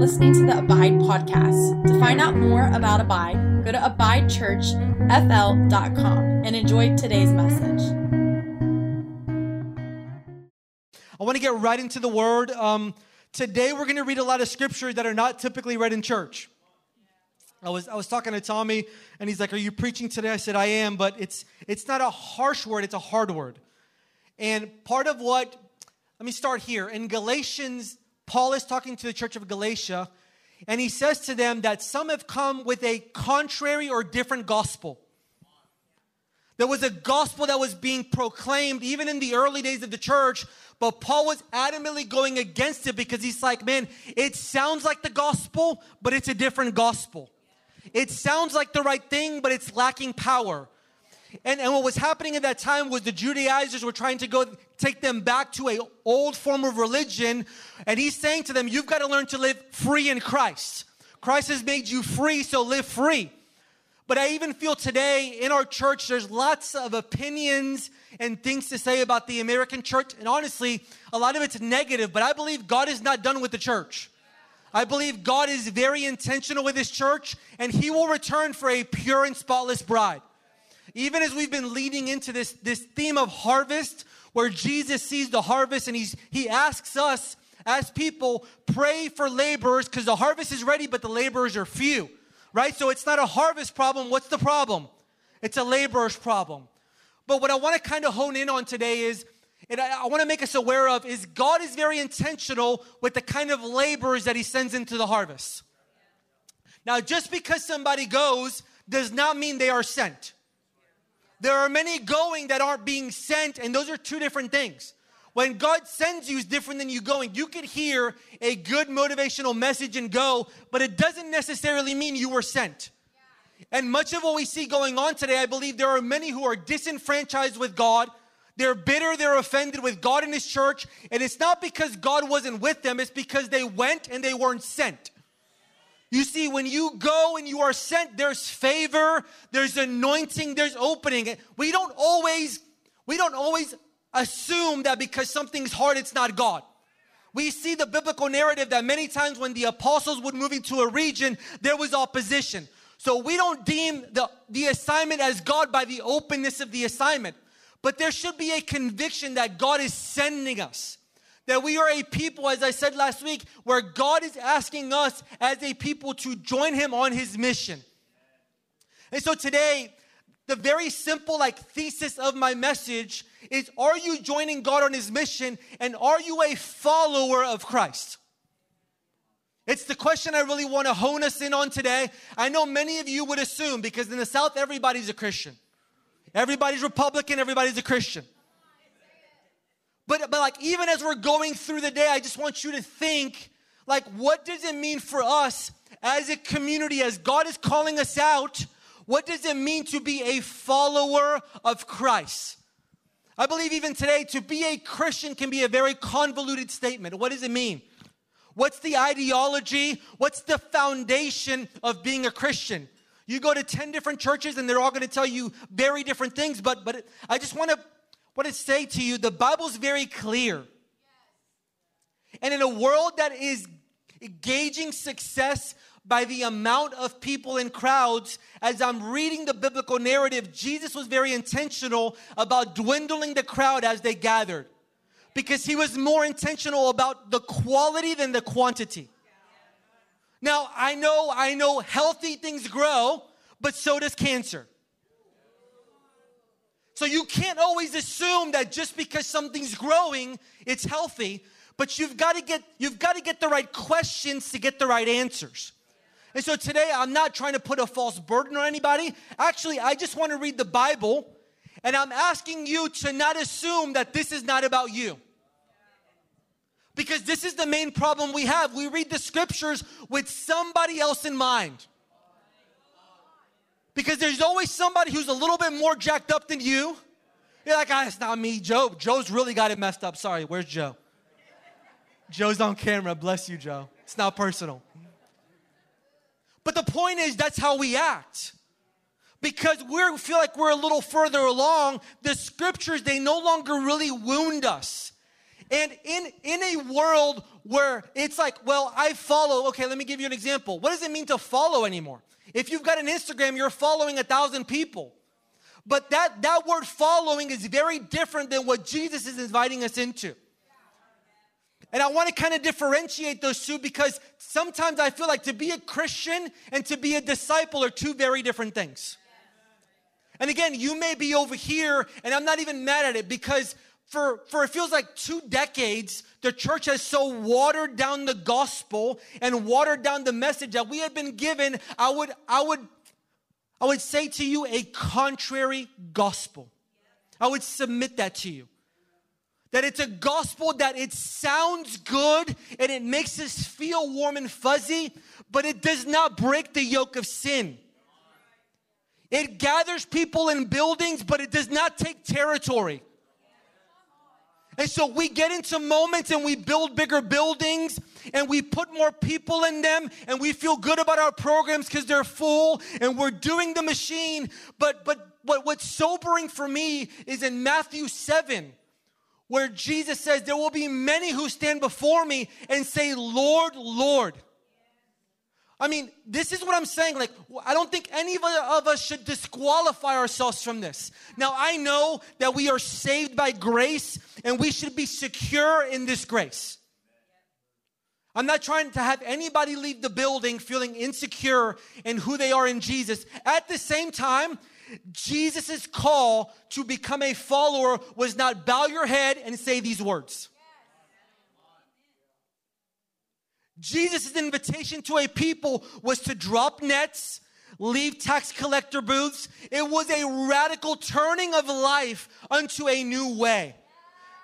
listening to the Abide podcast. To find out more about Abide, go to abidechurchfl.com and enjoy today's message. I want to get right into the word. Um, today, we're going to read a lot of scriptures that are not typically read in church. I was, I was talking to Tommy, and he's like, Are you preaching today? I said, I am, but it's, it's not a harsh word, it's a hard word. And part of what, let me start here. In Galatians, Paul is talking to the church of Galatia, and he says to them that some have come with a contrary or different gospel. There was a gospel that was being proclaimed even in the early days of the church, but Paul was adamantly going against it because he's like, man, it sounds like the gospel, but it's a different gospel. It sounds like the right thing, but it's lacking power. And, and what was happening at that time was the Judaizers were trying to go take them back to a old form of religion. And he's saying to them, you've got to learn to live free in Christ. Christ has made you free, so live free. But I even feel today in our church, there's lots of opinions and things to say about the American church. And honestly, a lot of it's negative, but I believe God is not done with the church. I believe God is very intentional with His church, and He will return for a pure and spotless bride. Even as we've been leading into this, this theme of harvest, where Jesus sees the harvest and he's, He asks us as people, pray for laborers because the harvest is ready, but the laborers are few right? So it's not a harvest problem. What's the problem? It's a laborer's problem. But what I want to kind of hone in on today is, and I, I want to make us aware of, is God is very intentional with the kind of laborers that He sends into the harvest. Now, just because somebody goes does not mean they are sent. There are many going that aren't being sent, and those are two different things. When God sends you is different than you going. You could hear a good motivational message and go, but it doesn't necessarily mean you were sent. And much of what we see going on today, I believe there are many who are disenfranchised with God. They're bitter, they're offended with God and His church. And it's not because God wasn't with them, it's because they went and they weren't sent. You see, when you go and you are sent, there's favor, there's anointing, there's opening. We don't always, we don't always assume that because something's hard, it's not God. We see the biblical narrative that many times when the apostles would move into a region, there was opposition. So we don't deem the, the assignment as God by the openness of the assignment. But there should be a conviction that God is sending us. That we are a people, as I said last week, where God is asking us as a people to join Him on His mission. And so today, the very simple like thesis of my message is are you joining God on his mission and are you a follower of Christ? It's the question I really want to hone us in on today. I know many of you would assume because in the South everybody's a Christian. Everybody's Republican, everybody's a Christian. But but like even as we're going through the day, I just want you to think like what does it mean for us as a community as God is calling us out what does it mean to be a follower of Christ? I believe even today, to be a Christian can be a very convoluted statement. What does it mean? What's the ideology? What's the foundation of being a Christian? You go to 10 different churches and they're all going to tell you very different things, but, but I just want to, want to say to you the Bible's very clear. And in a world that is gauging success by the amount of people in crowds. As I'm reading the biblical narrative, Jesus was very intentional about dwindling the crowd as they gathered because he was more intentional about the quality than the quantity. Now, I know, I know healthy things grow, but so does cancer. So you can't always assume that just because something's growing, it's healthy, but you've got to get you've got to get the right questions to get the right answers. And so today I'm not trying to put a false burden on anybody. Actually, I just want to read the Bible and I'm asking you to not assume that this is not about you. Because this is the main problem we have. We read the scriptures with somebody else in mind. Because there's always somebody who's a little bit more jacked up than you. You're like, ah, it's not me, Joe. Joe's really got it messed up. Sorry, where's Joe? Joe's on camera. Bless you, Joe. It's not personal. But the point is, that's how we act. Because we feel like we're a little further along, the scriptures, they no longer really wound us. And in, in a world where it's like, well, I follow, okay, let me give you an example. What does it mean to follow anymore? If you've got an Instagram, you're following a thousand people. But that, that word following is very different than what Jesus is inviting us into. And I want to kind of differentiate those two because sometimes I feel like to be a Christian and to be a disciple are two very different things. And again, you may be over here, and I'm not even mad at it because for, for it feels like two decades, the church has so watered down the gospel and watered down the message that we have been given. I would, I would, I would say to you a contrary gospel. I would submit that to you. That it's a gospel that it sounds good and it makes us feel warm and fuzzy, but it does not break the yoke of sin. It gathers people in buildings, but it does not take territory. And so we get into moments and we build bigger buildings and we put more people in them and we feel good about our programs because they're full and we're doing the machine. But but but what's sobering for me is in Matthew 7, where Jesus says, There will be many who stand before me and say, Lord, Lord. I mean, this is what I'm saying. Like, I don't think any of us should disqualify ourselves from this. Now, I know that we are saved by grace and we should be secure in this grace. I'm not trying to have anybody leave the building feeling insecure in who they are in Jesus. At the same time, Jesus' call to become a follower was not bow your head and say these words. Jesus' invitation to a people was to drop nets, leave tax collector booths. It was a radical turning of life unto a new way.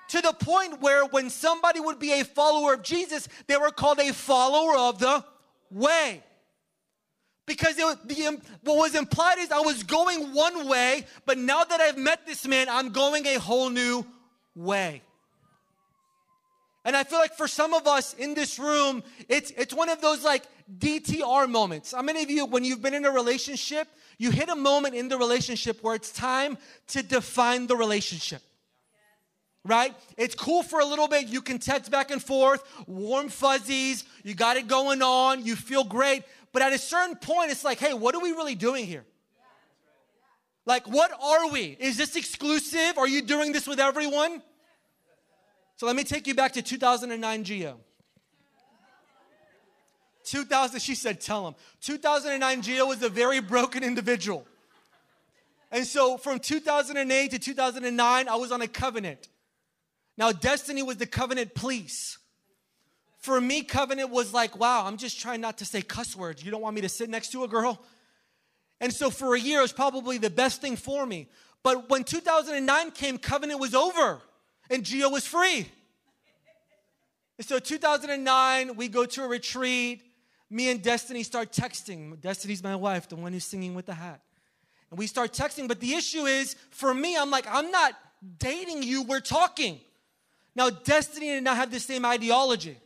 To the point where when somebody would be a follower of Jesus, they were called a follower of the way. Because it, the, what was implied is I was going one way, but now that I've met this man, I'm going a whole new way. And I feel like for some of us in this room, it's, it's one of those like DTR moments. How many of you, when you've been in a relationship, you hit a moment in the relationship where it's time to define the relationship? Right? It's cool for a little bit. You can text back and forth, warm fuzzies, you got it going on, you feel great. But at a certain point, it's like, hey, what are we really doing here? Like, what are we? Is this exclusive? Are you doing this with everyone? So let me take you back to 2009 Gio. 2000, she said, tell him. 2009 Gio was a very broken individual. And so from 2008 to 2009, I was on a covenant. Now, Destiny was the covenant police. For me, covenant was like, wow, I'm just trying not to say cuss words. You don't want me to sit next to a girl? And so for a year, it was probably the best thing for me. But when 2009 came, covenant was over and Gio was free. And so 2009, we go to a retreat. Me and Destiny start texting. Destiny's my wife, the one who's singing with the hat. And we start texting, but the issue is for me, I'm like, I'm not dating you, we're talking. Now, Destiny did not have the same ideology.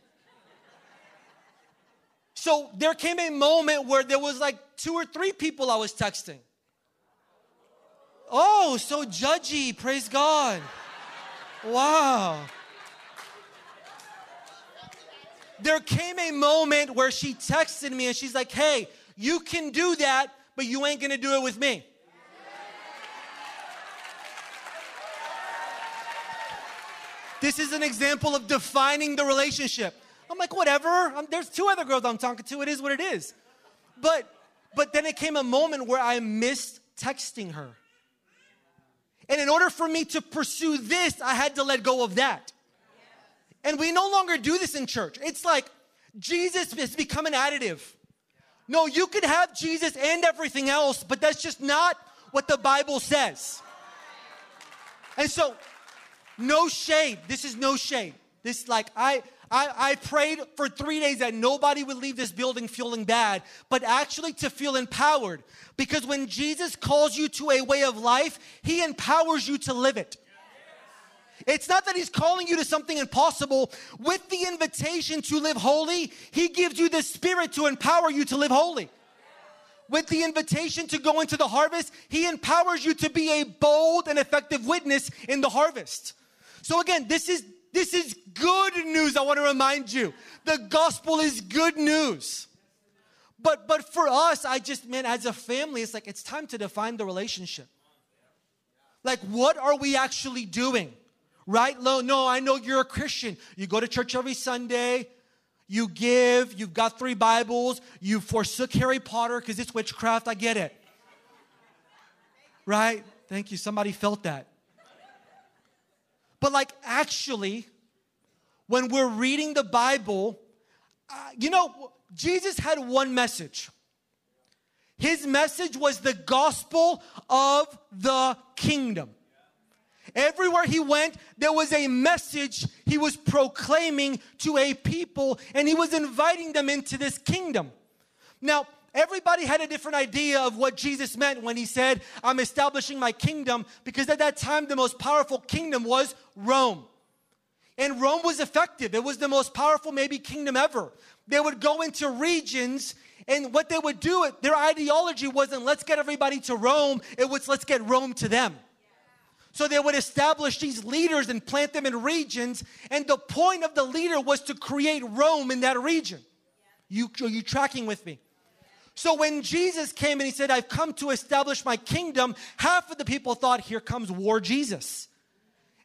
So there came a moment where there was like two or three people I was texting. Oh, so judgy, praise God. Wow. There came a moment where she texted me and she's like, hey, you can do that, but you ain't gonna do it with me. This is an example of defining the relationship. I'm like, whatever. I'm, there's two other girls I'm talking to. It is what it is. But but then it came a moment where I missed texting her. And in order for me to pursue this, I had to let go of that. And we no longer do this in church. It's like Jesus has become an additive. No, you could have Jesus and everything else, but that's just not what the Bible says. And so, no shade. This is no shade. This like I I, I prayed for three days that nobody would leave this building feeling bad, but actually to feel empowered. Because when Jesus calls you to a way of life, he empowers you to live it. It's not that he's calling you to something impossible. With the invitation to live holy, he gives you the spirit to empower you to live holy. With the invitation to go into the harvest, he empowers you to be a bold and effective witness in the harvest. So again, this is this is good news. I want to remind you. The gospel is good news. But but for us, I just man, as a family, it's like it's time to define the relationship. Like, what are we actually doing? Right? No, I know you're a Christian. You go to church every Sunday, you give, you've got three Bibles, you forsook Harry Potter because it's witchcraft. I get it. Right? Thank you. Somebody felt that. But, like, actually, when we're reading the Bible, uh, you know, Jesus had one message. His message was the gospel of the kingdom. Everywhere he went, there was a message he was proclaiming to a people, and he was inviting them into this kingdom. Now, everybody had a different idea of what Jesus meant when he said, I'm establishing my kingdom, because at that time, the most powerful kingdom was Rome. And Rome was effective. It was the most powerful, maybe, kingdom ever. They would go into regions and what they would do, it, their ideology wasn't let's get everybody to Rome, it was let's get Rome to them. So they would establish these leaders and plant them in regions, and the point of the leader was to create Rome in that region. You, are you tracking with me? So when Jesus came and he said, I've come to establish my kingdom, half of the people thought, here comes war Jesus.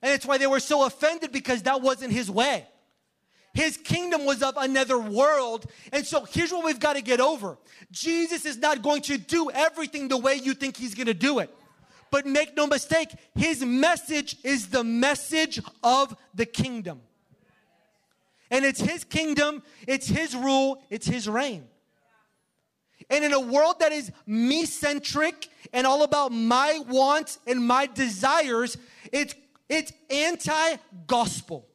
And it's why they were so offended because that wasn't his way. His kingdom was of another world. And so here's what we've got to get over Jesus is not going to do everything the way you think he's going to do it. But make no mistake, his message is the message of the kingdom. And it's his kingdom, it's his rule, it's his reign. And in a world that is me centric and all about my wants and my desires, it's, it's anti gospel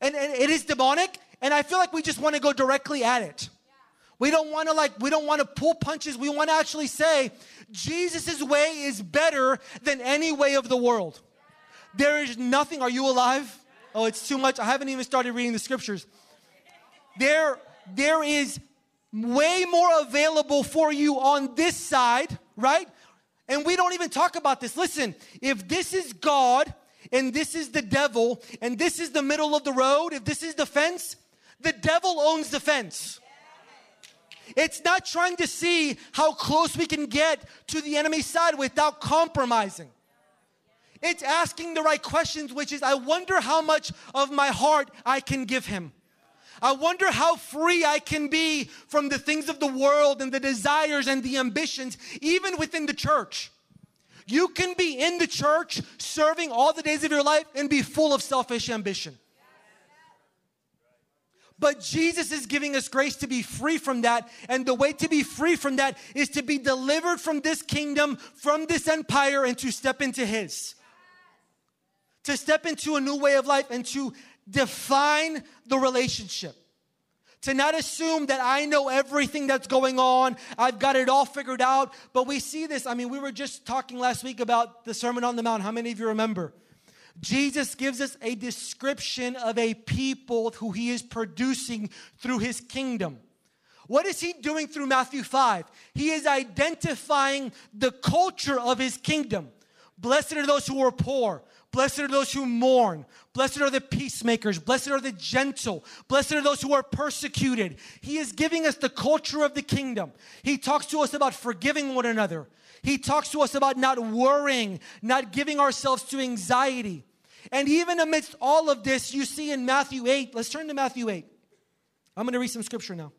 and, and it is demonic, and I feel like we just want to go directly at it. We don't want to like, we don't want to pull punches. We want to actually say, Jesus' way is better than any way of the world. There is nothing, are you alive? Oh, it's too much. I haven't even started reading the scriptures. There, there is way more available for you on this side, right? And we don't even talk about this. Listen, if this is God and this is the devil, and this is the middle of the road, if this is the fence, the devil owns the fence. It's not trying to see how close we can get to the enemy side without compromising. It's asking the right questions, which is, I wonder how much of my heart I can give him. I wonder how free I can be from the things of the world and the desires and the ambitions, even within the church. You can be in the church serving all the days of your life and be full of selfish ambition. But Jesus is giving us grace to be free from that. And the way to be free from that is to be delivered from this kingdom, from this empire, and to step into His. To step into a new way of life and to define the relationship to not assume that I know everything that's going on, I've got it all figured out. But we see this. I mean, we were just talking last week about the Sermon on the Mount. How many of you remember? Jesus gives us a description of a people who he is producing through his kingdom. What is he doing through Matthew 5? He is identifying the culture of his kingdom. Blessed are those who are poor. Blessed are those who mourn. Blessed are the peacemakers. Blessed are the gentle. Blessed are those who are persecuted. He is giving us the culture of the kingdom. He talks to us about forgiving one another. He talks to us about not worrying, not giving ourselves to anxiety. And even amidst all of this, you see in Matthew 8, let's turn to Matthew 8. I'm going to read some scripture now.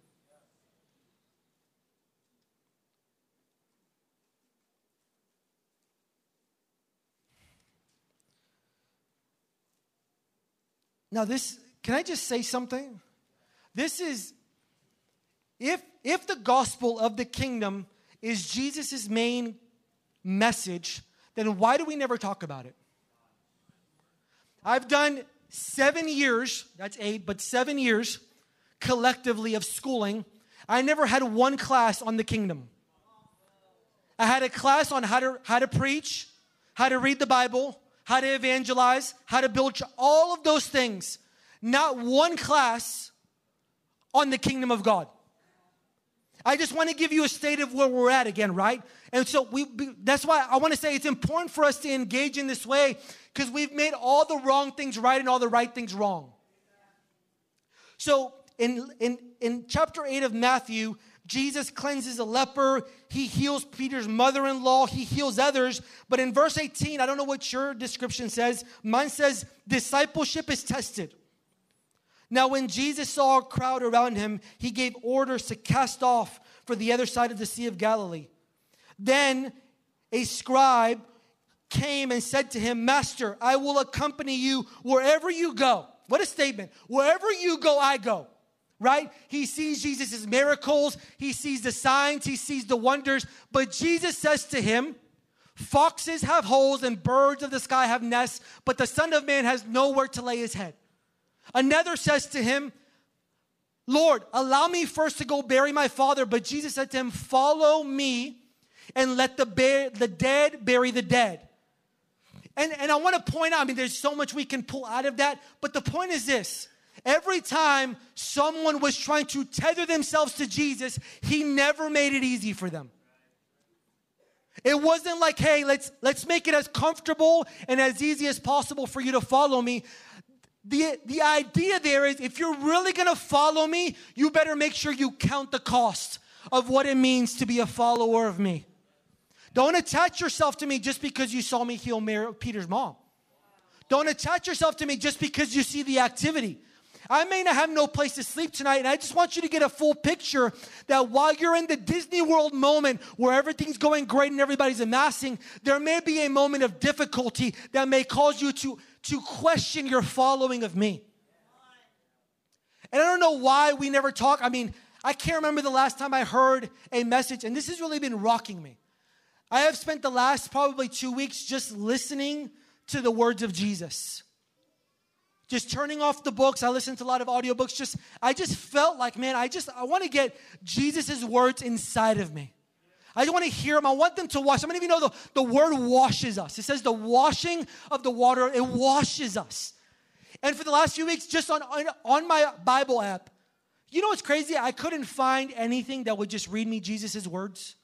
Now, this, can I just say something? This is, if, if the gospel of the kingdom is Jesus' main message, then why do we never talk about it? I've done seven years, that's eight, but seven years collectively of schooling. I never had one class on the kingdom. I had a class on how to, how to preach, how to read the Bible, how to evangelize, how to build all of those things. Not one class on the kingdom of God. I just want to give you a state of where we're at again, right? And so we, that's why I want to say it's important for us to engage in this way because we've made all the wrong things right and all the right things wrong. So in, in, in chapter 8 of Matthew, Jesus cleanses a leper. He heals Peter's mother in law. He heals others. But in verse 18, I don't know what your description says. Mine says, discipleship is tested. Now, when Jesus saw a crowd around him, he gave orders to cast off for the other side of the Sea of Galilee. Then a scribe came and said to him, Master, I will accompany you wherever you go. What a statement. Wherever you go, I go. Right? He sees Jesus' miracles, he sees the signs, he sees the wonders. But Jesus says to him, Foxes have holes and birds of the sky have nests, but the Son of Man has nowhere to lay his head. Another says to him, Lord, allow me first to go bury my father. But Jesus said to him, Follow me and let the, the dead bury the dead. And, and I want to point out, I mean, there's so much we can pull out of that, but the point is this. Every time someone was trying to tether themselves to Jesus, he never made it easy for them. It wasn't like, hey, let's let's make it as comfortable and as easy as possible for you to follow me the, the idea there is if you're really gonna follow me, you better make sure you count the cost of what it means to be a follower of me. Don't attach yourself to me just because you saw me heal Peter's mom. Don't attach yourself to me just because you see the activity. I may not have no place to sleep tonight, and I just want you to get a full picture that while you're in the Disney World moment where everything's going great and everybody's amassing, there may be a moment of difficulty that may cause you to to question your following of me. And I don't know why we never talk. I mean, I can't remember the last time I heard a message, and this has really been rocking me. I have spent the last probably two weeks just listening to the words of Jesus. Just turning off the books. I listened to a lot of audiobooks. Just I just felt like, man, I just I want to get Jesus' words inside of me. I want to hear them. I want them to wash. How many of you know the, the word washes us? It says the washing of the water, it washes us. And for the last few weeks, just on, on, on my Bible app, you know what's crazy? I couldn't find anything that would just read me Jesus' words.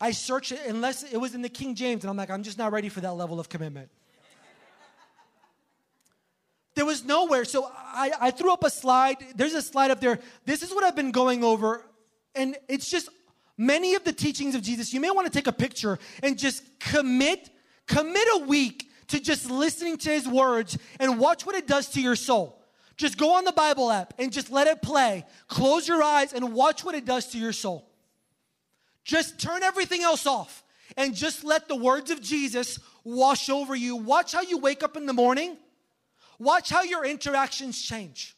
I searched it unless it was in the King James, and I'm like, I'm just not ready for that level of commitment. There was nowhere. So I, I threw up a slide. There's a slide up there. This is what I've been going over. And it's just many of the teachings of Jesus, you may want to take a picture and just commit, commit a week to just listening to his words and watch what it does to your soul. Just go on the Bible app and just let it play. Close your eyes and watch what it does to your soul. Just turn everything else off and just let the words of Jesus wash over you. Watch how you wake up in the morning. Watch how your interactions change.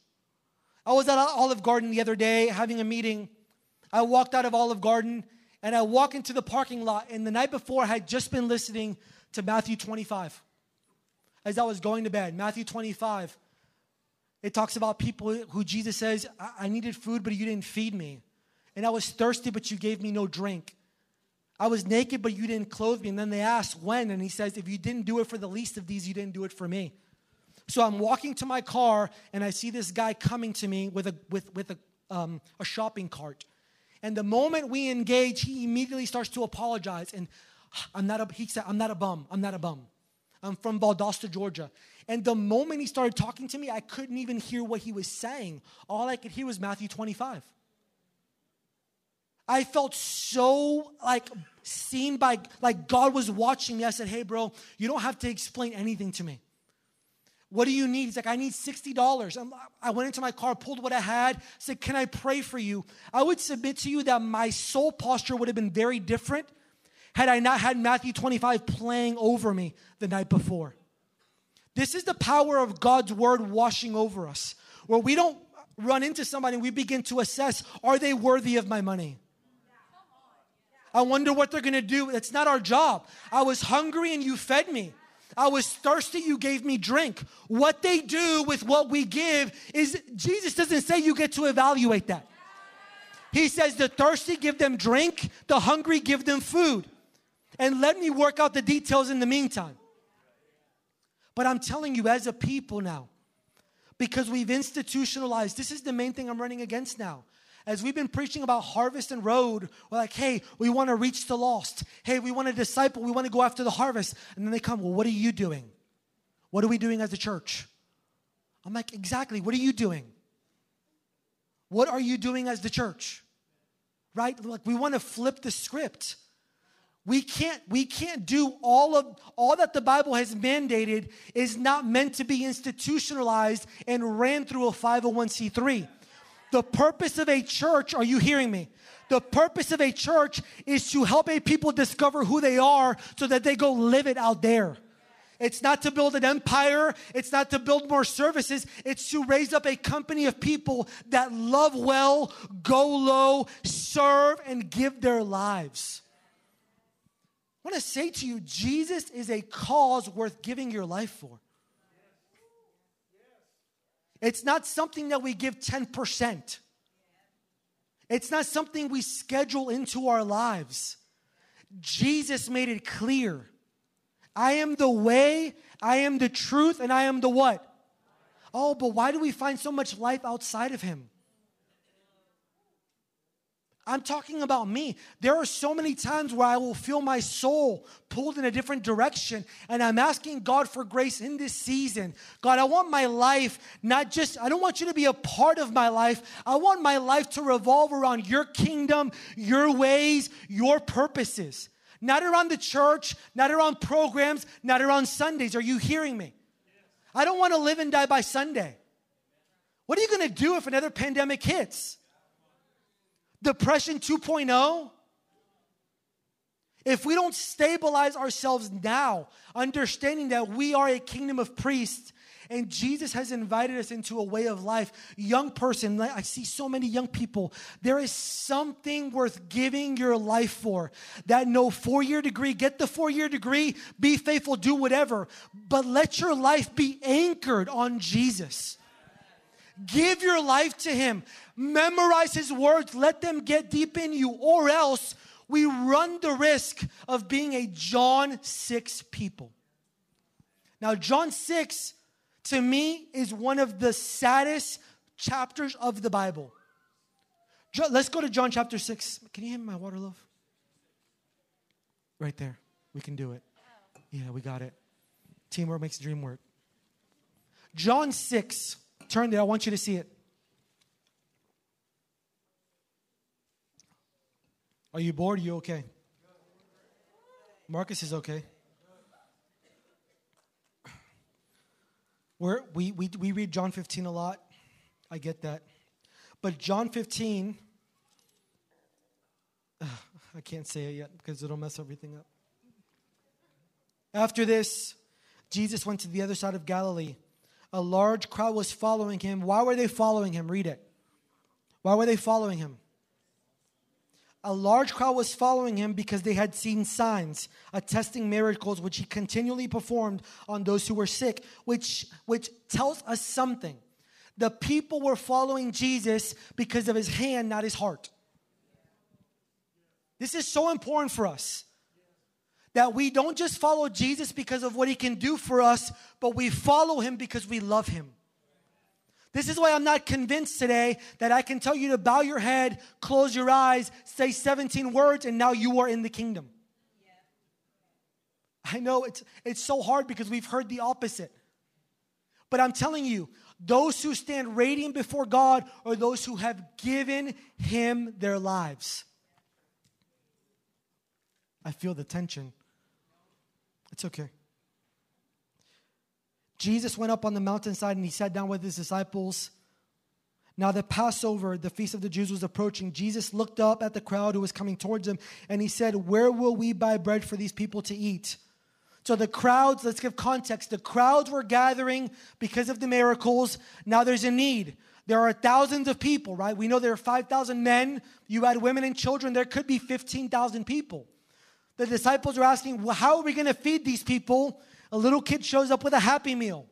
I was at Olive Garden the other day having a meeting I walked out of Olive Garden and I walk into the parking lot. And the night before, I had just been listening to Matthew 25 as I was going to bed. Matthew 25. It talks about people who Jesus says, I, I needed food, but you didn't feed me. And I was thirsty, but you gave me no drink. I was naked, but you didn't clothe me. And then they ask, when? And he says, if you didn't do it for the least of these, you didn't do it for me. So I'm walking to my car, and I see this guy coming to me with a, with, with a, um, a shopping cart. And the moment we engage, he immediately starts to apologize. And I'm not a, he said, I'm not a bum. I'm not a bum. I'm from Valdosta, Georgia. And the moment he started talking to me, I couldn't even hear what he was saying. All I could hear was Matthew 25. I felt so like seen by, like God was watching me. I said, Hey, bro, you don't have to explain anything to me. What do you need? He's like, I need $60. i went into my car, pulled what I had, said, Can I pray for you? I would submit to you that my soul posture would have been very different had I not had Matthew 25 playing over me the night before. This is the power of God's word washing over us, where we don't run into somebody and we begin to assess are they worthy of my money? I wonder what they're gonna do. It's not our job. I was hungry and you fed me. I was thirsty, you gave me drink. What they do with what we give is Jesus doesn't say you get to evaluate that. He says the thirsty give them drink, the hungry give them food. And let me work out the details in the meantime. But I'm telling you, as a people now, because we've institutionalized, this is the main thing I'm running against now. As we've been preaching about harvest and road, we're like, hey, we want to reach the lost. Hey, we want to disciple. We want to go after the harvest. And then they come, well, what are you doing? What are we doing as a church? I'm like, exactly. What are you doing? What are you doing as the church? Right? Like, we want to flip the script. We can't, we can't do all of all that the Bible has mandated is not meant to be institutionalized and ran through a 501c3. The purpose of a church, are you hearing me? The purpose of a church is to help a people discover who they are so that they go live it out there. It's not to build an empire. It's not to build more services. It's to raise up a company of people that love well, go low, serve, and give their lives. I want to say to you, Jesus is a cause worth giving your life for. It's not something that we give 10%. It's not something we schedule into our lives. Jesus made it clear. I am the way, I am the truth, and I am the what? Oh, but why do we find so much life outside of him? I'm talking about me. There are so many times where I will feel my soul pulled in a different direction, and I'm asking God for grace in this season. God, I want my life not just, I don't want you to be a part of my life. I want my life to revolve around your kingdom, your ways, your purposes. Not around the church, not around programs, not around Sundays. Are you hearing me? I don't want to live and die by Sunday. What are you going to do if another pandemic hits? Depression 2.0? If we don't stabilize ourselves now, understanding that we are a kingdom of priests and Jesus has invited us into a way of life, young person, I see so many young people, there is something worth giving your life for. That no four year degree, get the four year degree, be faithful, do whatever, but let your life be anchored on Jesus. Give your life to Him. Memorize His words. Let them get deep in you, or else we run the risk of being a John 6 people. Now, John 6 to me is one of the saddest chapters of the Bible. Let's go to John chapter 6. Can you hear my water, love? Right there. We can do it. Yeah, we got it. Teamwork makes dream work. John 6. Turn there. I want you to see it. Are you bored? Are you okay? Marcus is okay. We're, we, we, we read John 15 a lot. I get that. But John 15, uh, I can't say it yet because it'll mess everything up. After this, Jesus went to the other side of Galilee a large crowd was following him. Why were they following him? Read it. Why were they following him? A large crowd was following him because they had seen signs attesting miracles which he continually performed on those who were sick, which, which tells us something. The people were following Jesus because of his hand, not his heart. This is so important for us that we don't just follow Jesus because of what he can do for us, but we follow him because we love him. This is why I'm not convinced today that I can tell you to bow your head, close your eyes, say 17 words, and now you are in the kingdom. I know it's, it's so hard because we've heard the opposite. But I'm telling you, those who stand radiant before God are those who have given Him their lives. I feel the tension. It's okay. Jesus went up on the mountainside and he sat down with his disciples. Now, the Passover, the feast of the Jews, was approaching. Jesus looked up at the crowd who was coming towards him and he said, Where will we buy bread for these people to eat? So, the crowds, let's give context. The crowds were gathering because of the miracles. Now, there's a need. There are thousands of people, right? We know there are 5,000 men. You add women and children, there could be 15,000 people the disciples are asking, well, how are we going to feed these people? A little kid shows up with a happy meal.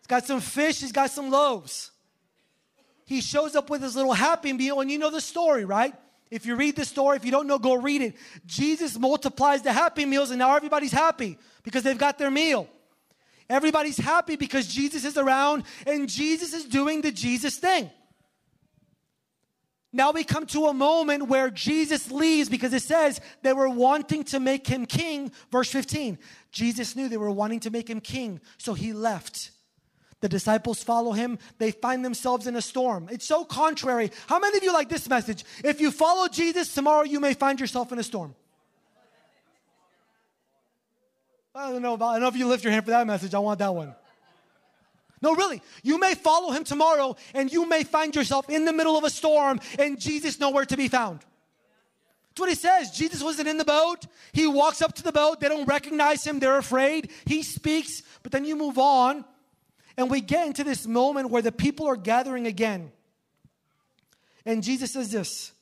He's got some fish, he's got some loaves. He shows up with his little happy meal, and you know the story, right? If you read the story, if you don't know, go read it. Jesus multiplies the happy meals, and now everybody's happy because they've got their meal. Everybody's happy because Jesus is around and Jesus is doing the Jesus thing. Now we come to a moment where Jesus leaves because it says they were wanting to make him king. Verse 15. Jesus knew they were wanting to make him king, so he left. The disciples follow him. They find themselves in a storm. It's so contrary. How many of you like this message? If you follow Jesus, tomorrow you may find yourself in a storm. I don't know. About, I know if you lift your hand for that message. I want that one. No, really. You may follow him tomorrow and you may find yourself in the middle of a storm and Jesus nowhere to be found. That's what he says. Jesus wasn't in the boat. He walks up to the boat. They don't recognize him. They're afraid. He speaks, but then you move on. And we get into this moment where the people are gathering again. And Jesus says this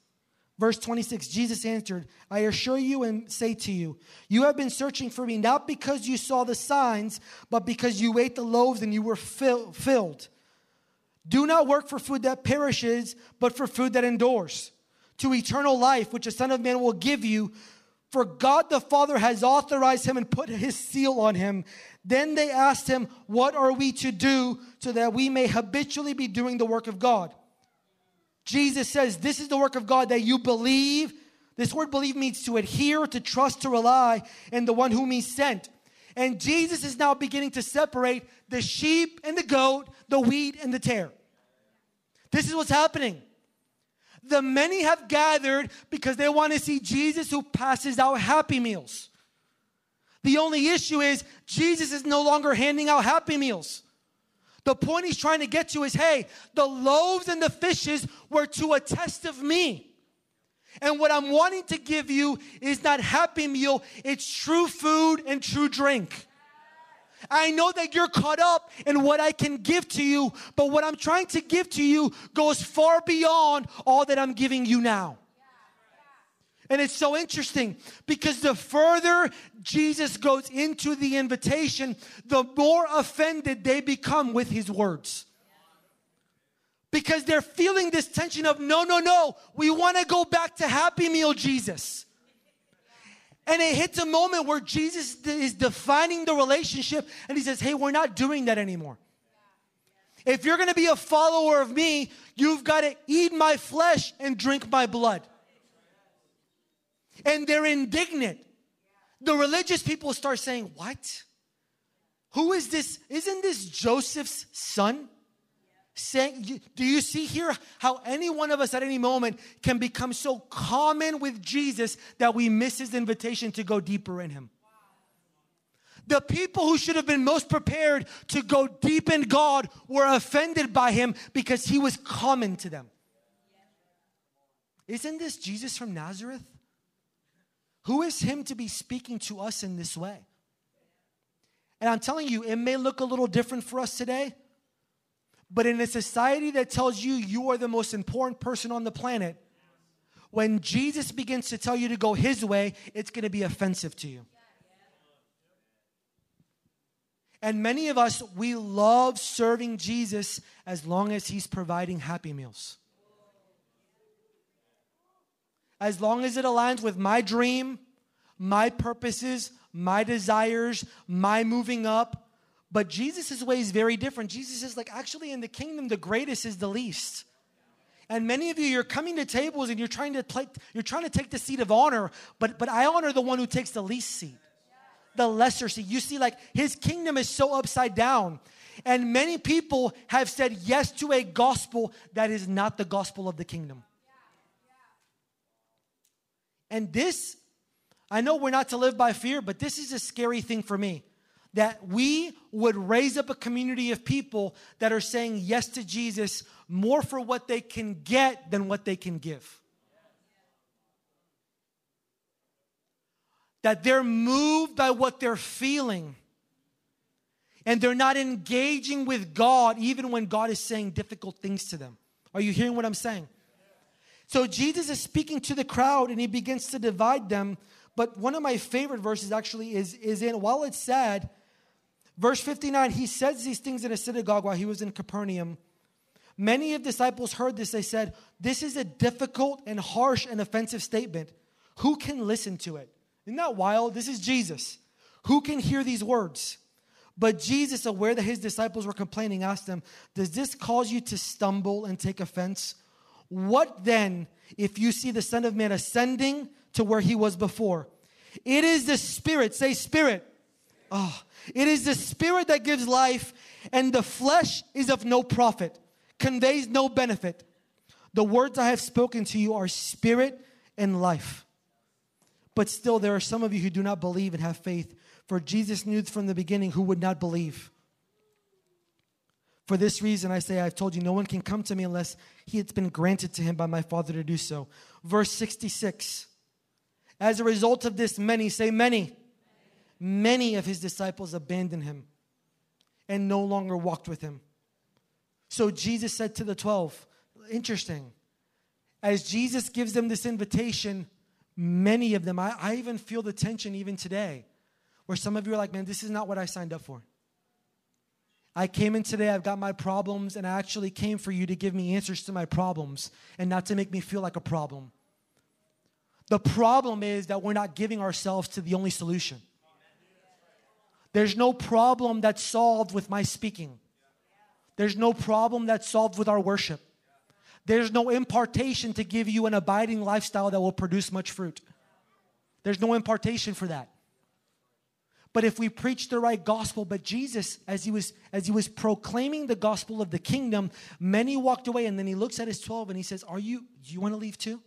Verse 26 Jesus answered, I assure you and say to you, you have been searching for me not because you saw the signs, but because you ate the loaves and you were fill, filled. Do not work for food that perishes, but for food that endures, to eternal life, which the Son of Man will give you. For God the Father has authorized him and put his seal on him. Then they asked him, What are we to do so that we may habitually be doing the work of God? Jesus says, This is the work of God that you believe. This word believe means to adhere, to trust, to rely in the one whom he sent. And Jesus is now beginning to separate the sheep and the goat, the wheat and the tare. This is what's happening. The many have gathered because they want to see Jesus who passes out happy meals. The only issue is Jesus is no longer handing out happy meals. The point he's trying to get to is hey, the loaves and the fishes were to a test of me. And what I'm wanting to give you is not happy meal, it's true food and true drink. I know that you're caught up in what I can give to you, but what I'm trying to give to you goes far beyond all that I'm giving you now. And it's so interesting because the further Jesus goes into the invitation, the more offended they become with his words. Because they're feeling this tension of, no, no, no, we want to go back to Happy Meal Jesus. And it hits a moment where Jesus is defining the relationship and he says, hey, we're not doing that anymore. If you're going to be a follower of me, you've got to eat my flesh and drink my blood and they're indignant. The religious people start saying, What? Who is this? Isn't this Joseph's son? Saying, do you see here how any one of us at any moment can become so common with Jesus that we miss his invitation to go deeper in him? The people who should have been most prepared to go deep in God were offended by him because he was common to them. Isn't this Jesus from Nazareth? Who is him to be speaking to us in this way? And I'm telling you, it may look a little different for us today, but in a society that tells you you are the most important person on the planet, when Jesus begins to tell you to go his way, it's going to be offensive to you. And many of us, we love serving Jesus as long as he's providing happy meals as long as it aligns with my dream, my purposes, my desires, my moving up. But Jesus' way is very different. Jesus is like, actually, in the kingdom, the greatest is the least. And many of you, you're coming to tables and you're trying to play, you're trying to take the seat of honor, but but I honor the one who takes the least seat, the lesser seat. You see, like his kingdom is so upside down. And many people have said yes to a gospel that is not the gospel of the kingdom. And this, I know we're not to live by fear, but this is a scary thing for me. That we would raise up a community of people that are saying yes to Jesus more for what they can get than what they can give. That they're moved by what they're feeling. And they're not engaging with God even when God is saying difficult things to them. Are you hearing what I'm saying? So Jesus is speaking to the crowd and he begins to divide them. But one of my favorite verses actually is, is in, while it's sad, verse 59, he says these things in a synagogue while he was in Capernaum. Many of disciples heard this. They said, This is a difficult and harsh and offensive statement. Who can listen to it? Isn't that wild? This is Jesus. Who can hear these words? But Jesus, aware that his disciples were complaining, asked them, Does this cause you to stumble and take offense? What then if you see the Son of Man ascending to where he was before? It is the Spirit, say, Spirit. Oh, it is the Spirit that gives life, and the flesh is of no profit, conveys no benefit. The words I have spoken to you are spirit and life. But still, there are some of you who do not believe and have faith. For Jesus knew from the beginning who would not believe. For this reason, I say, I've told you, no one can come to me unless he has been granted to him by my Father to do so. Verse 66. As a result of this, many, say many, many of his disciples abandoned him and no longer walked with him. So Jesus said to the 12, interesting, as Jesus gives them this invitation, many of them, I, I even feel the tension even today, where some of you are like, man, this is not what I signed up for. I came in today, I've got my problems, and I actually came for you to give me answers to my problems and not to make me feel like a problem. The problem is that we're not giving ourselves to the only solution. There's no problem that's solved with my speaking. There's no problem that's solved with our worship. There's no impartation to give you an abiding lifestyle that will produce much fruit. There's no impartation for that. But if we preach the right gospel, but Jesus, as he was as he was proclaiming the gospel of the kingdom, many walked away, and then he looks at his 12 and he says, Are you, do you want to leave too?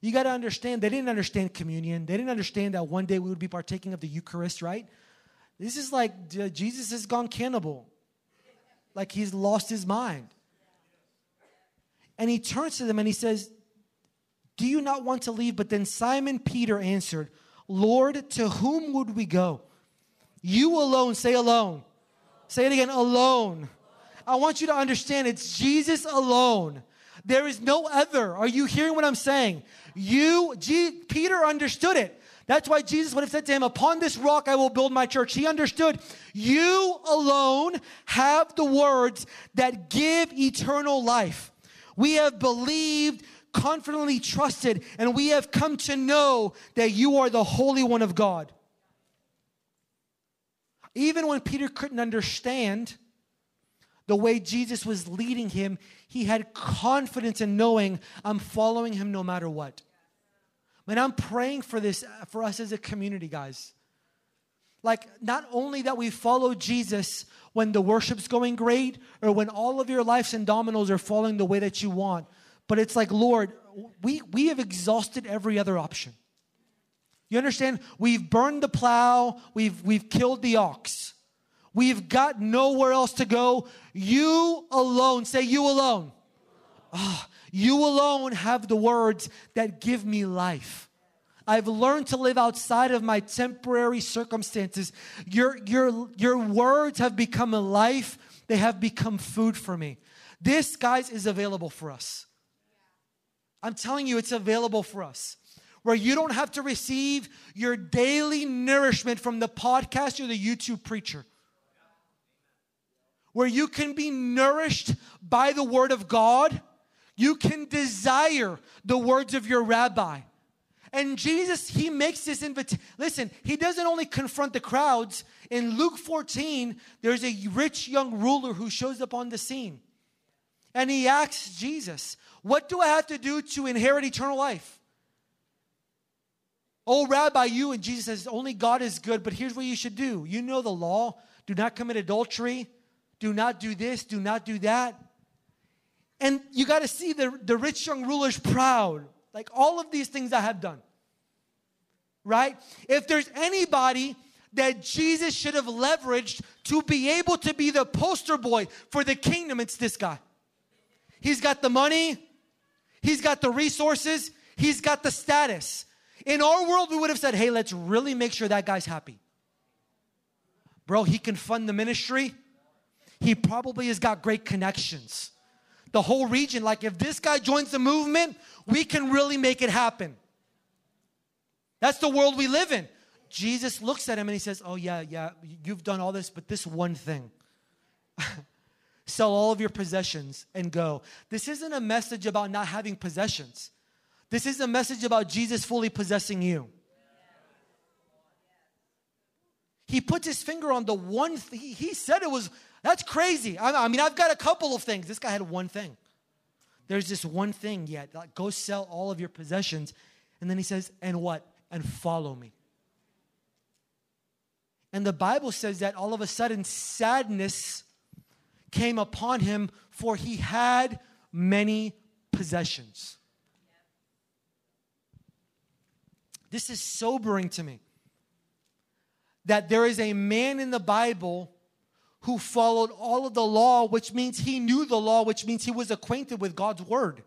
You got to understand, they didn't understand communion. They didn't understand that one day we would be partaking of the Eucharist, right? This is like uh, Jesus has gone cannibal. Like he's lost his mind. And he turns to them and he says, Do you not want to leave? But then Simon Peter answered, Lord, to whom would we go? You alone, say alone. Say it again, alone. I want you to understand it's Jesus alone. There is no other. Are you hearing what I'm saying? You, G, Peter understood it. That's why Jesus would have said to him, Upon this rock I will build my church. He understood you alone have the words that give eternal life. We have believed, confidently trusted, and we have come to know that you are the Holy One of God. Even when Peter couldn't understand the way Jesus was leading him, he had confidence in knowing I'm following him no matter what. Man, I'm praying for this for us as a community, guys. Like, not only that we follow Jesus when the worship's going great or when all of your lives and dominoes are falling the way that you want, but it's like, Lord, we, we have exhausted every other option. You understand? We've burned the plow, we've, we've killed the ox. We've got nowhere else to go. You alone, say, You alone. Oh, you alone have the words that give me life. I've learned to live outside of my temporary circumstances. Your, your, your words have become a life, they have become food for me. This, guys, is available for us. I'm telling you, it's available for us. Where you don't have to receive your daily nourishment from the podcast or the YouTube preacher. Where you can be nourished by the Word of God. You can desire the words of your rabbi. And Jesus, he makes this invitation. Listen, he doesn't only confront the crowds. In Luke 14, there's a rich young ruler who shows up on the scene. And he asks Jesus, What do I have to do to inherit eternal life? Oh, Rabbi, you, and Jesus says, Only God is good, but here's what you should do. You know the law. Do not commit adultery. Do not do this. Do not do that. And you got to see the, the rich young ruler's proud. Like all of these things I have done. Right? If there's anybody that Jesus should have leveraged to be able to be the poster boy for the kingdom, it's this guy. He's got the money, he's got the resources, he's got the status. In our world, we would have said, hey, let's really make sure that guy's happy. Bro, he can fund the ministry. He probably has got great connections the whole region. Like, if this guy joins the movement, we can really make it happen. That's the world we live in. Jesus looks at him and he says, Oh, yeah, yeah, you've done all this, but this one thing. Sell all of your possessions and go. This isn't a message about not having possessions. This is a message about Jesus fully possessing you. He puts his finger on the one thing. He said it was that's crazy. I, I mean, I've got a couple of things. This guy had one thing. There's this one thing yet. Like, go sell all of your possessions. And then he says, and what? And follow me. And the Bible says that all of a sudden sadness came upon him, for he had many possessions. This is sobering to me that there is a man in the Bible who followed all of the law, which means he knew the law, which means he was acquainted with God's word.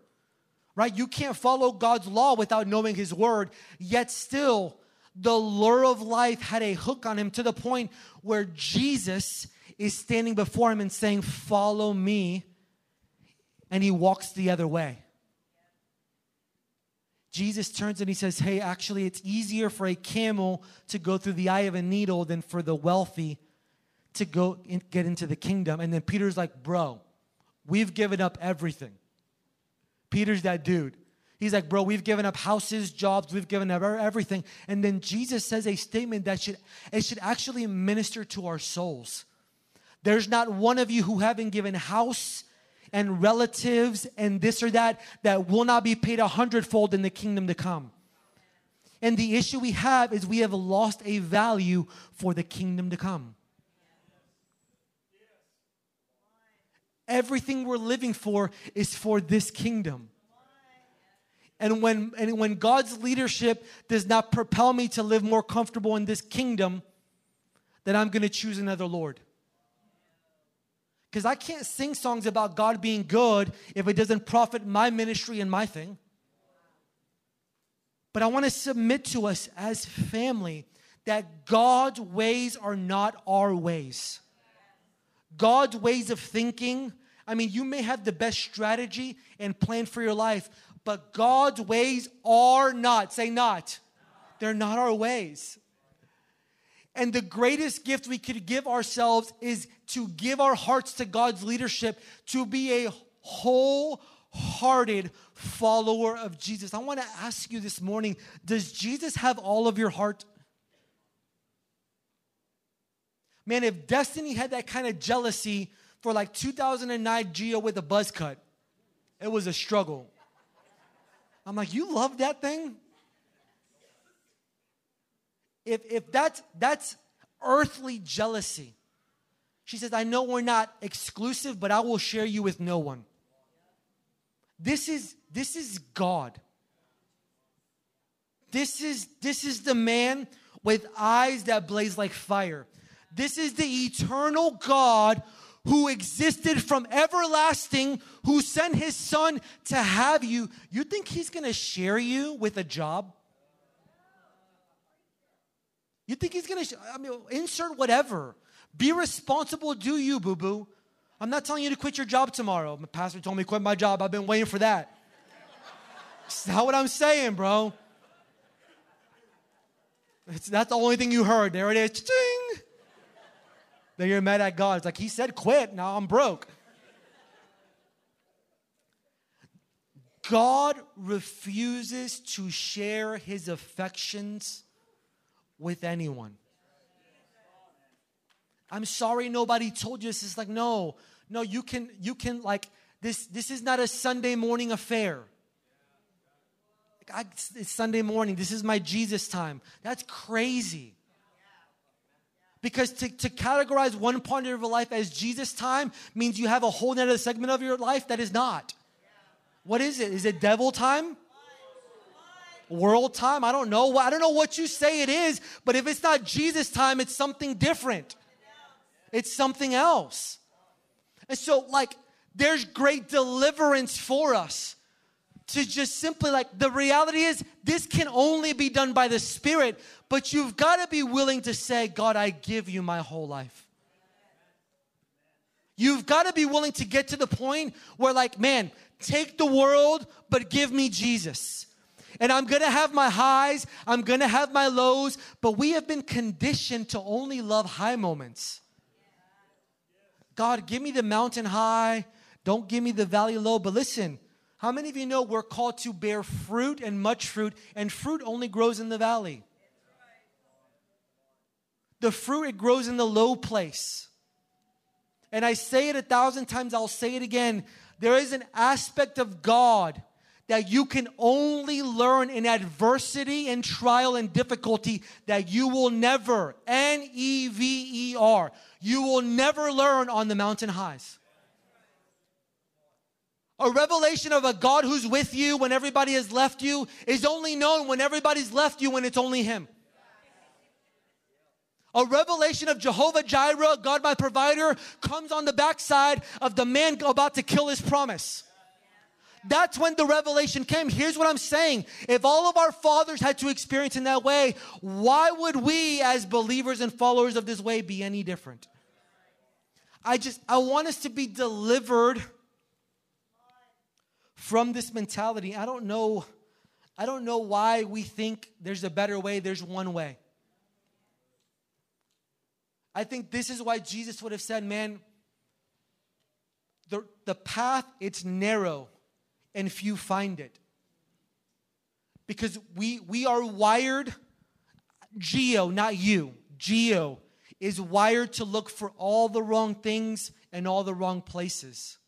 Right? You can't follow God's law without knowing his word, yet still, the lure of life had a hook on him to the point where Jesus is standing before him and saying, Follow me. And he walks the other way. Jesus turns and he says, Hey, actually, it's easier for a camel to go through the eye of a needle than for the wealthy to go in, get into the kingdom. And then Peter's like, Bro, we've given up everything. Peter's that dude. He's like, Bro, we've given up houses, jobs, we've given up everything. And then Jesus says a statement that should, it should actually minister to our souls. There's not one of you who haven't given house and relatives and this or that that will not be paid a hundredfold in the kingdom to come. And the issue we have is we have lost a value for the kingdom to come. Everything we're living for is for this kingdom. And when, and when God's leadership does not propel me to live more comfortable in this kingdom, then I'm going to choose another Lord. Because I can't sing songs about God being good if it doesn't profit my ministry and my thing. But I want to submit to us as family that God's ways are not our ways. God's ways of thinking, I mean, you may have the best strategy and plan for your life, but God's ways are not, say not, they're not our ways. And the greatest gift we could give ourselves is to give our hearts to God's leadership, to be a wholehearted follower of Jesus. I want to ask you this morning Does Jesus have all of your heart? Man, if Destiny had that kind of jealousy for like 2009 Gio with a buzz cut, it was a struggle. I'm like, you love that thing? if, if that's, that's earthly jealousy, she says, I know we're not exclusive, but I will share you with no one. This is, this is God. This is, this is the man with eyes that blaze like fire. This is the eternal God who existed from everlasting, who sent his son to have you. You think he's gonna share you with a job? You think he's gonna, I mean, insert whatever. Be responsible, do you, boo boo. I'm not telling you to quit your job tomorrow. My pastor told me to quit my job. I've been waiting for that. That's not what I'm saying, bro. It's, that's the only thing you heard. There it is. Ching. Then you're mad at God. It's like, He said quit. Now I'm broke. God refuses to share His affections with anyone. I'm sorry nobody told you this. It's like, no, no, you can, you can like this, this is not a Sunday morning affair. I, it's Sunday morning. This is my Jesus time. That's crazy. Because to, to categorize one part of your life as Jesus time means you have a whole other segment of your life that is not. What is it? Is it devil time? world time. I don't know. I don't know what you say it is, but if it's not Jesus time, it's something different. It's something else. And so, like, there's great deliverance for us to just simply, like, the reality is this can only be done by the Spirit, but you've got to be willing to say, God, I give you my whole life. You've got to be willing to get to the point where, like, man, take the world, but give me Jesus. And I'm gonna have my highs, I'm gonna have my lows, but we have been conditioned to only love high moments. God, give me the mountain high, don't give me the valley low. But listen, how many of you know we're called to bear fruit and much fruit, and fruit only grows in the valley? The fruit, it grows in the low place. and I say it a thousand times, I'll say it again. There is an aspect of God that you can only learn in adversity and trial and difficulty that you will never, N E V E R, you will never learn on the mountain highs. A revelation of a God who's with you when everybody has left you is only known when everybody's left you when it's only Him. A revelation of Jehovah Jireh, God my provider, comes on the backside of the man about to kill his promise. That's when the revelation came. Here's what I'm saying. If all of our fathers had to experience in that way, why would we as believers and followers of this way be any different? I just I want us to be delivered from this mentality. I don't know I don't know why we think there's a better way, there's one way. I think this is why Jesus would have said, man, the, the path, it's narrow and few find it. Because we, we are wired, Gio, not you, Gio is wired to look for all the wrong things and all the wrong places.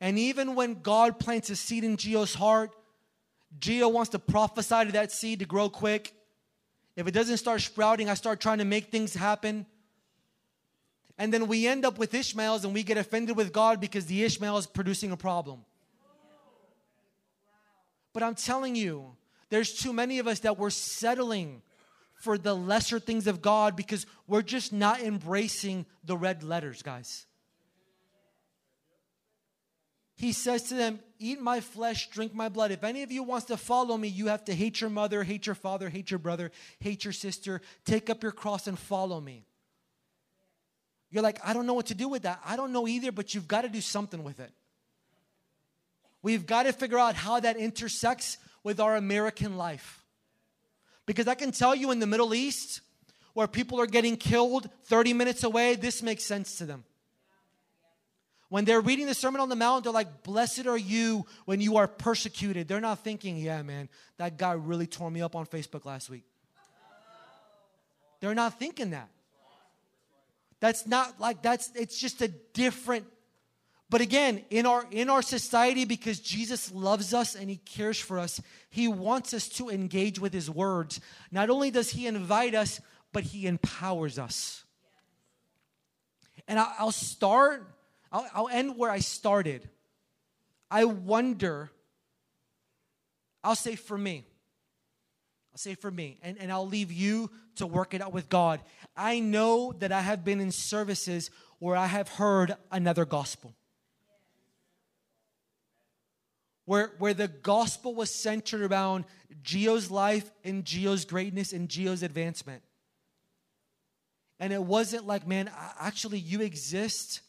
And even when God plants a seed in Gio's heart, Gio wants to prophesy to that seed to grow quick. If it doesn't start sprouting, I start trying to make things happen. And then we end up with Ishmaels and we get offended with God because the Ishmael is producing a problem. But I'm telling you, there's too many of us that we're settling for the lesser things of God because we're just not embracing the red letters, guys. He says to them, Eat my flesh, drink my blood. If any of you wants to follow me, you have to hate your mother, hate your father, hate your brother, hate your sister, take up your cross and follow me. You're like, I don't know what to do with that. I don't know either, but you've got to do something with it. We've got to figure out how that intersects with our American life. Because I can tell you in the Middle East, where people are getting killed 30 minutes away, this makes sense to them. When they're reading the Sermon on the Mount, they're like, Blessed are you when you are persecuted. They're not thinking, Yeah, man, that guy really tore me up on Facebook last week. They're not thinking that. That's not like that's it's just a different but again, in our in our society because Jesus loves us and he cares for us, he wants us to engage with his words. Not only does he invite us, but he empowers us. And I'll start I'll, I'll end where I started. I wonder, I'll say for me, I'll say for me, and, and I'll leave you to work it out with God. I know that I have been in services where I have heard another gospel. Where, where the gospel was centered around Gio's life and Gio's greatness and Gio's advancement. And it wasn't like, man, actually, you exist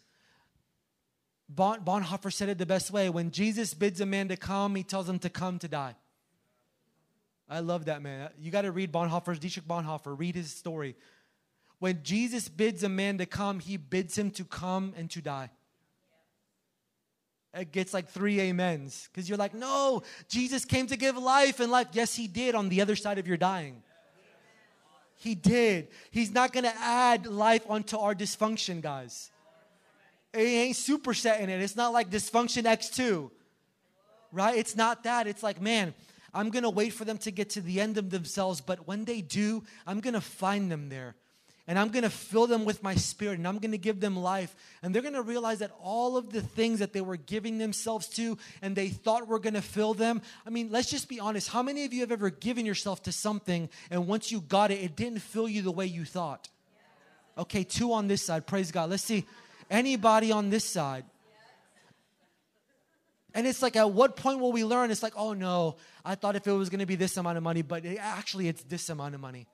bon, Bonhoeffer said it the best way. When Jesus bids a man to come, he tells him to come to die. I love that man. You got to read Bonhoeffer's Dietrich Bonhoeffer, read his story. When Jesus bids a man to come, he bids him to come and to die. It gets like three amens because you're like, no, Jesus came to give life and life. Yes, he did on the other side of your dying. He did. He's not going to add life onto our dysfunction, guys. It ain't supersetting it. It's not like dysfunction X2, right? It's not that. It's like, man, I'm going to wait for them to get to the end of themselves, but when they do, I'm going to find them there. And I'm going to fill them with my spirit and I'm going to give them life. And they're going to realize that all of the things that they were giving themselves to and they thought were going to fill them. I mean, let's just be honest. How many of you have ever given yourself to something and once you got it, it didn't fill you the way you thought? Okay, two on this side. Praise God. Let's see. Anybody on this side? And it's like, at what point will we learn? It's like, oh no, I thought if it was going to be this amount of money, but it, actually it's this amount of money.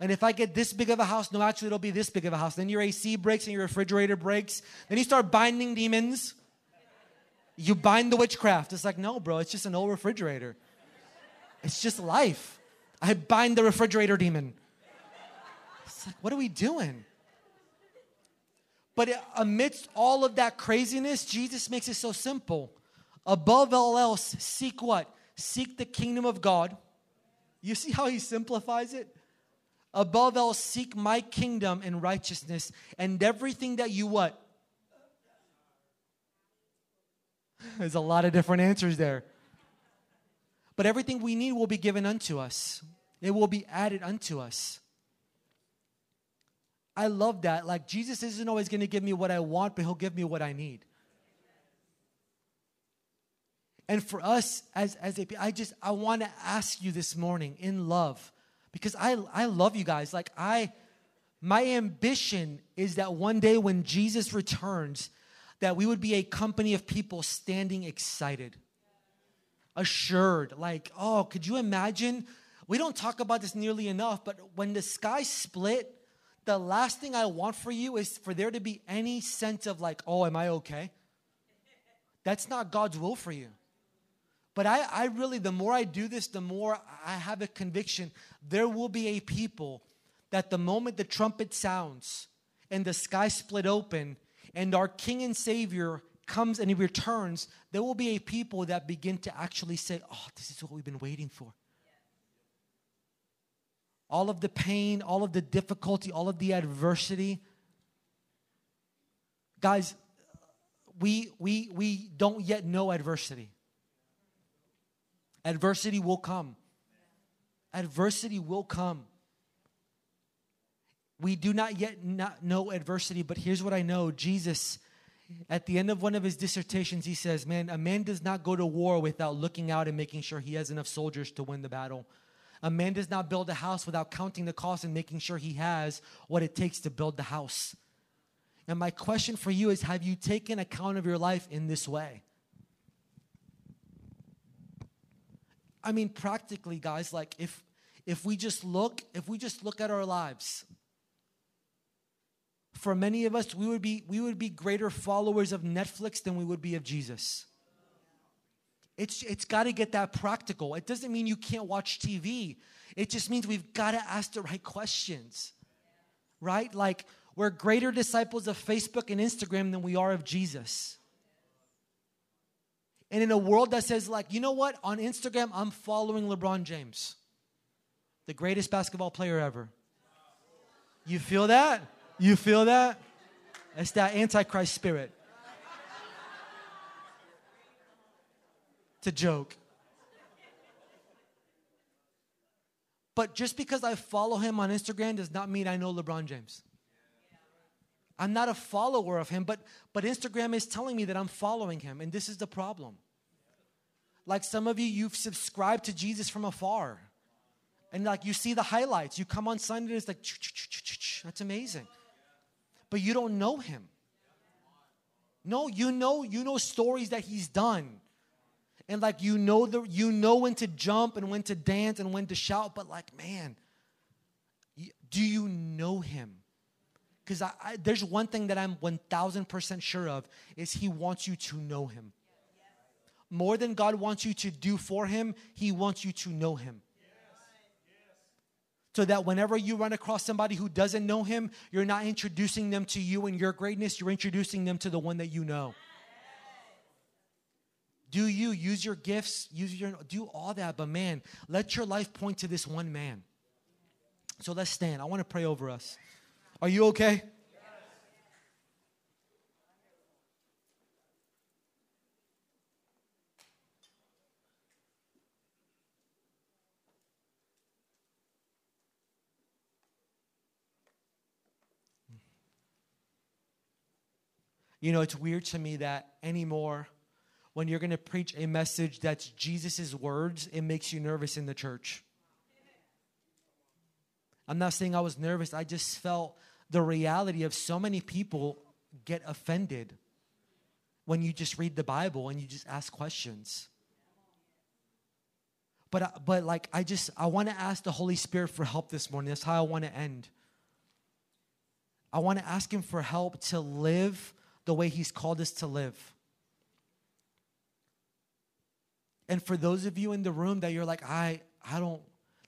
And if I get this big of a house, no, actually it'll be this big of a house. Then your AC breaks and your refrigerator breaks. Then you start binding demons. You bind the witchcraft. It's like, no, bro, it's just an old refrigerator. It's just life. I bind the refrigerator demon. It's like, what are we doing? But amidst all of that craziness, Jesus makes it so simple. Above all else, seek what? Seek the kingdom of God. You see how he simplifies it? Above all, seek my kingdom and righteousness, and everything that you what? There's a lot of different answers there. But everything we need will be given unto us, it will be added unto us. I love that. Like, Jesus isn't always going to give me what I want, but He'll give me what I need. And for us as, as a, I just, I want to ask you this morning in love, because I, I love you guys. Like, I, my ambition is that one day when Jesus returns, that we would be a company of people standing excited, assured. Like, oh, could you imagine? We don't talk about this nearly enough, but when the sky split, the last thing I want for you is for there to be any sense of like, oh, am I okay? That's not God's will for you. But I, I really, the more I do this, the more I have a conviction there will be a people that the moment the trumpet sounds and the sky split open and our King and Savior comes and he returns, there will be a people that begin to actually say, Oh, this is what we've been waiting for. All of the pain, all of the difficulty, all of the adversity. Guys, we, we, we don't yet know adversity. Adversity will come. Adversity will come. We do not yet not know adversity, but here's what I know Jesus, at the end of one of his dissertations, he says, Man, a man does not go to war without looking out and making sure he has enough soldiers to win the battle. A man does not build a house without counting the cost and making sure he has what it takes to build the house. And my question for you is Have you taken account of your life in this way? I mean, practically, guys, like if if we just look, if we just look at our lives, for many of us, we would be we would be greater followers of Netflix than we would be of Jesus. It's it's got to get that practical. It doesn't mean you can't watch TV. It just means we've got to ask the right questions. Right? Like we're greater disciples of Facebook and Instagram than we are of Jesus. And in a world that says, like, you know what? On Instagram, I'm following LeBron James, the greatest basketball player ever. You feel that? You feel that? It's that Antichrist spirit. A joke. But just because I follow him on Instagram does not mean I know LeBron James. I'm not a follower of him, but, but Instagram is telling me that I'm following him, and this is the problem. Like some of you, you've subscribed to Jesus from afar. And like you see the highlights. You come on Sunday, and it's like, that's amazing. But you don't know him. No, you know, you know stories that he's done. And like you know the you know when to jump and when to dance and when to shout, but like, man, do you know him? Because I, I, there's one thing that I'm 1000% sure of is he wants you to know him. More than God wants you to do for him, he wants you to know him. So that whenever you run across somebody who doesn't know him, you're not introducing them to you and your greatness, you're introducing them to the one that you know. Do you use your gifts, use your do all that, but man, let your life point to this one man. So let's stand. I want to pray over us. Are you okay? You know, it's weird to me that anymore, when you're going to preach a message that's Jesus' words, it makes you nervous in the church. I'm not saying I was nervous, I just felt the reality of so many people get offended when you just read the Bible and you just ask questions. But, but like, I just, I want to ask the Holy Spirit for help this morning. That's how I want to end. I want to ask Him for help to live the way He's called us to live. And for those of you in the room that you're like, I, I don't,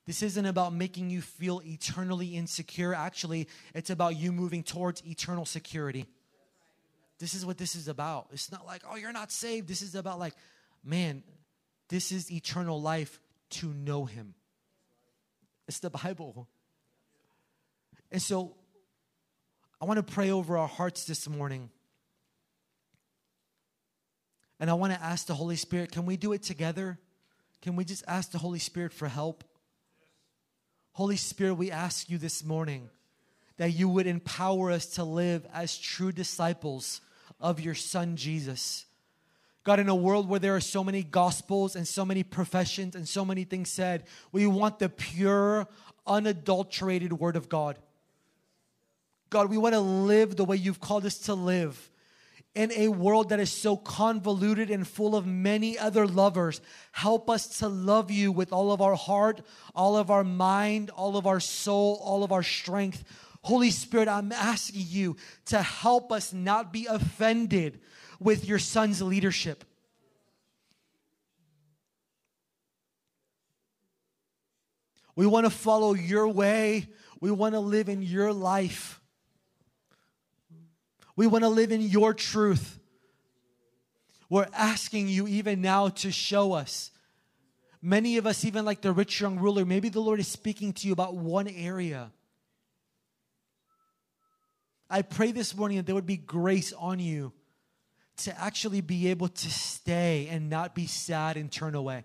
this isn't about making you feel eternally insecure. Actually, it's about you moving towards eternal security. This is what this is about. It's not like, oh, you're not saved. This is about, like, man, this is eternal life to know Him. It's the Bible. And so I want to pray over our hearts this morning. And I want to ask the Holy Spirit, can we do it together? Can we just ask the Holy Spirit for help? Holy Spirit, we ask you this morning that you would empower us to live as true disciples of your Son, Jesus. God, in a world where there are so many gospels and so many professions and so many things said, we want the pure, unadulterated Word of God. God, we want to live the way you've called us to live in a world that is so convoluted and full of many other lovers. Help us to love you with all of our heart, all of our mind, all of our soul, all of our strength. Holy Spirit, I'm asking you to help us not be offended with your son's leadership. We want to follow your way. We want to live in your life. We want to live in your truth. We're asking you even now to show us. Many of us, even like the rich young ruler, maybe the Lord is speaking to you about one area. I pray this morning that there would be grace on you to actually be able to stay and not be sad and turn away.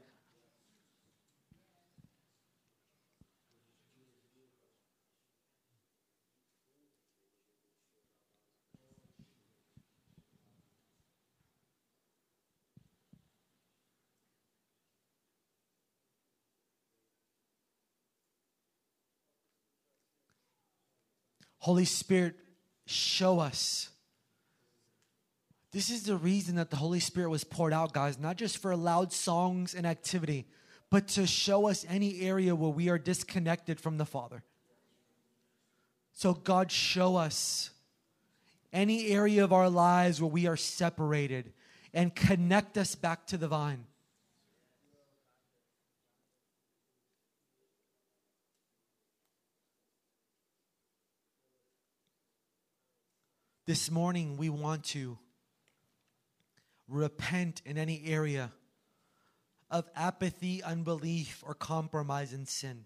Holy Spirit, show us. This is the reason that the Holy Spirit was poured out, guys, not just for loud songs and activity, but to show us any area where we are disconnected from the Father. So, God, show us any area of our lives where we are separated and connect us back to the vine. This morning, we want to repent in any area of apathy, unbelief, or compromise in sin.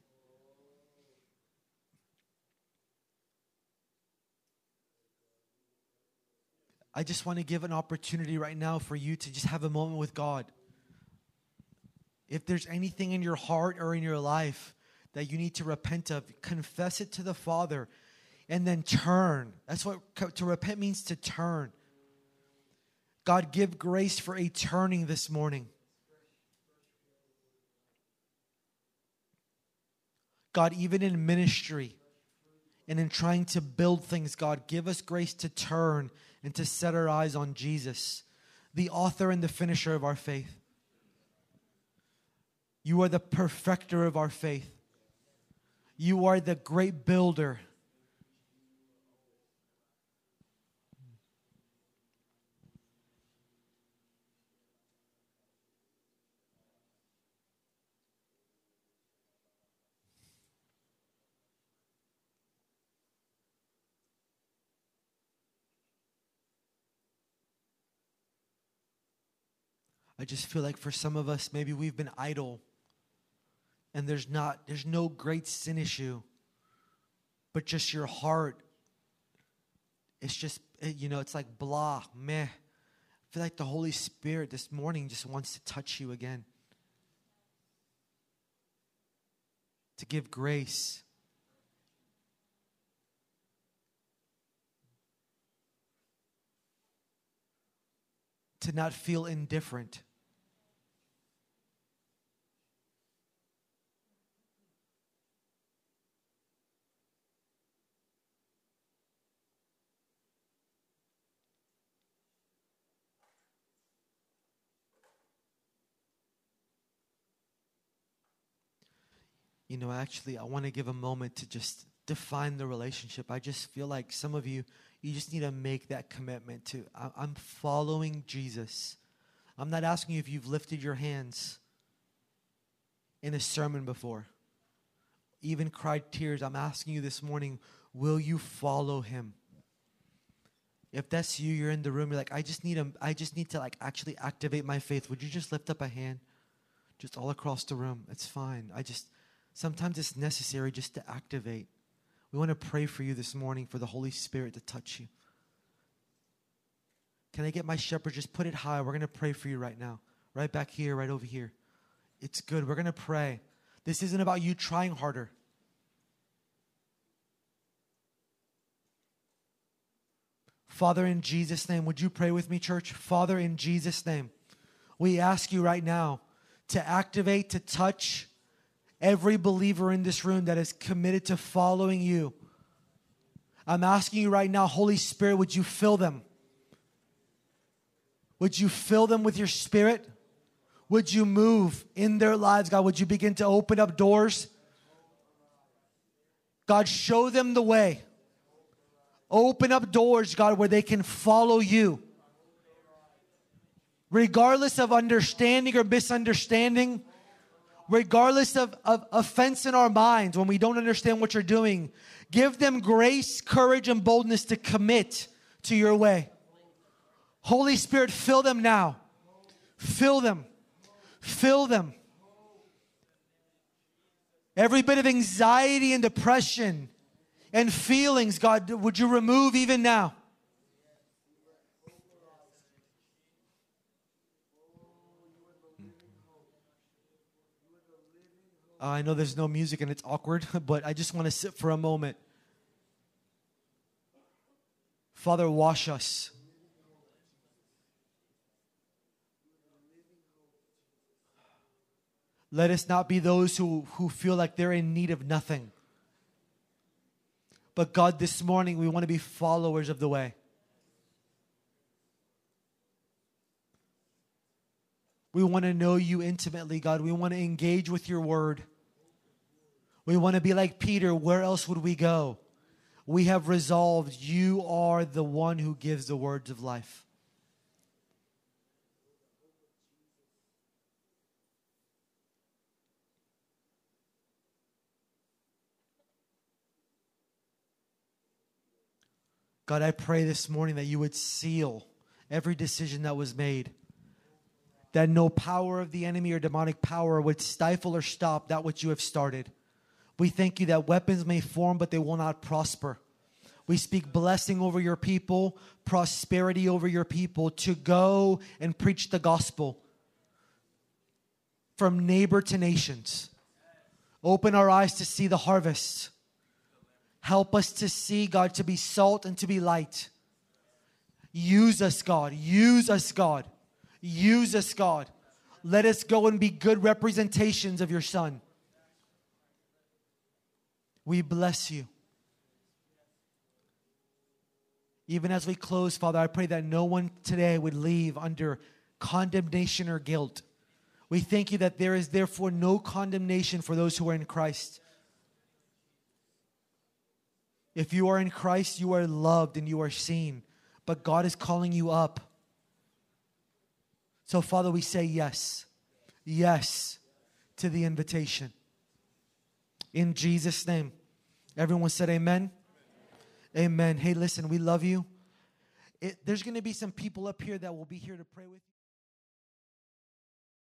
I just want to give an opportunity right now for you to just have a moment with God. If there's anything in your heart or in your life that you need to repent of, confess it to the Father and then turn. That's what to repent means to turn. God, give grace for a turning this morning. God, even in ministry and in trying to build things, God, give us grace to turn and to set our eyes on Jesus, the author and the finisher of our faith. You are the perfecter of our faith. You are the great builder. I just feel like for some of us, maybe we've been idle and there's not, there's no great sin issue, but just your heart. It's just, you know, it's like blah, meh. I feel like the Holy Spirit this morning just wants to touch you again. To give grace. To not feel indifferent. You know, actually, I want to give a moment to just define the relationship. I just feel like some of you, you just need to make that commitment to, I'm following Jesus. I'm not asking you if you've lifted your hands in a sermon before, even cried tears. I'm asking you this morning, will you follow him? If that's you, you're in the room, you're like, I just need a, I just need to like actually activate my faith. Would you just lift up a hand? Just all across the room. It's fine. I just Sometimes it's necessary just to activate. We want to pray for you this morning for the Holy Spirit to touch you. Can I get my shepherd? Just put it high. We're going to pray for you right now. Right back here, right over here. It's good. We're going to pray. This isn't about you trying harder. Father, in Jesus' name, would you pray with me, church? Father, in Jesus' name, we ask you right now to activate, to touch every believer in this room that is committed to following you. I'm asking you right now, Holy Spirit, would you fill them? Would you fill them with your spirit? Would you move in their lives, God? Would you begin to open up doors? God, show them the way. Open up doors, God, where they can follow you. Regardless of understanding or misunderstanding, regardless of, of offense in our minds when we don't understand what you're doing, give them grace, courage, and boldness to commit to your way. Holy Spirit, fill them now. Fill them. Fill them. Every bit of anxiety and depression and feelings, God, would you remove even now? Uh, I know there's no music and it's awkward, but I just want to sit for a moment. Father, wash us. Let us not be those who, who feel like they're in need of nothing. But God, this morning we want to be followers of the way. We want to know you intimately, God. We want to engage with your word. We want to be like Peter. Where else would we go? We have resolved you are the one who gives the words of life. God, I pray this morning that you would seal every decision that was made. That no power of the enemy or demonic power would stifle or stop that which you have started. We thank you that weapons may form, but they will not prosper. We speak blessing over your people, prosperity over your people to go and preach the gospel from neighbor to nations. Open our eyes to see the harvest Help us to see, God, to be salt and to be light. Use us, God. Use us, God. Use us, God. Let us go and be good representations of your Son. We bless you. Even as we close, Father, I pray that no one today would leave under condemnation or guilt. We thank you that there is therefore no condemnation for those who are in Christ. If you are in Christ, you are loved and you are seen. But God is calling you up. So, Father, we say yes. Yes to the invitation. In Jesus' name. Everyone said amen. Amen. Hey, listen, we love you. It, there's going to be some people up here that will be here to pray with you.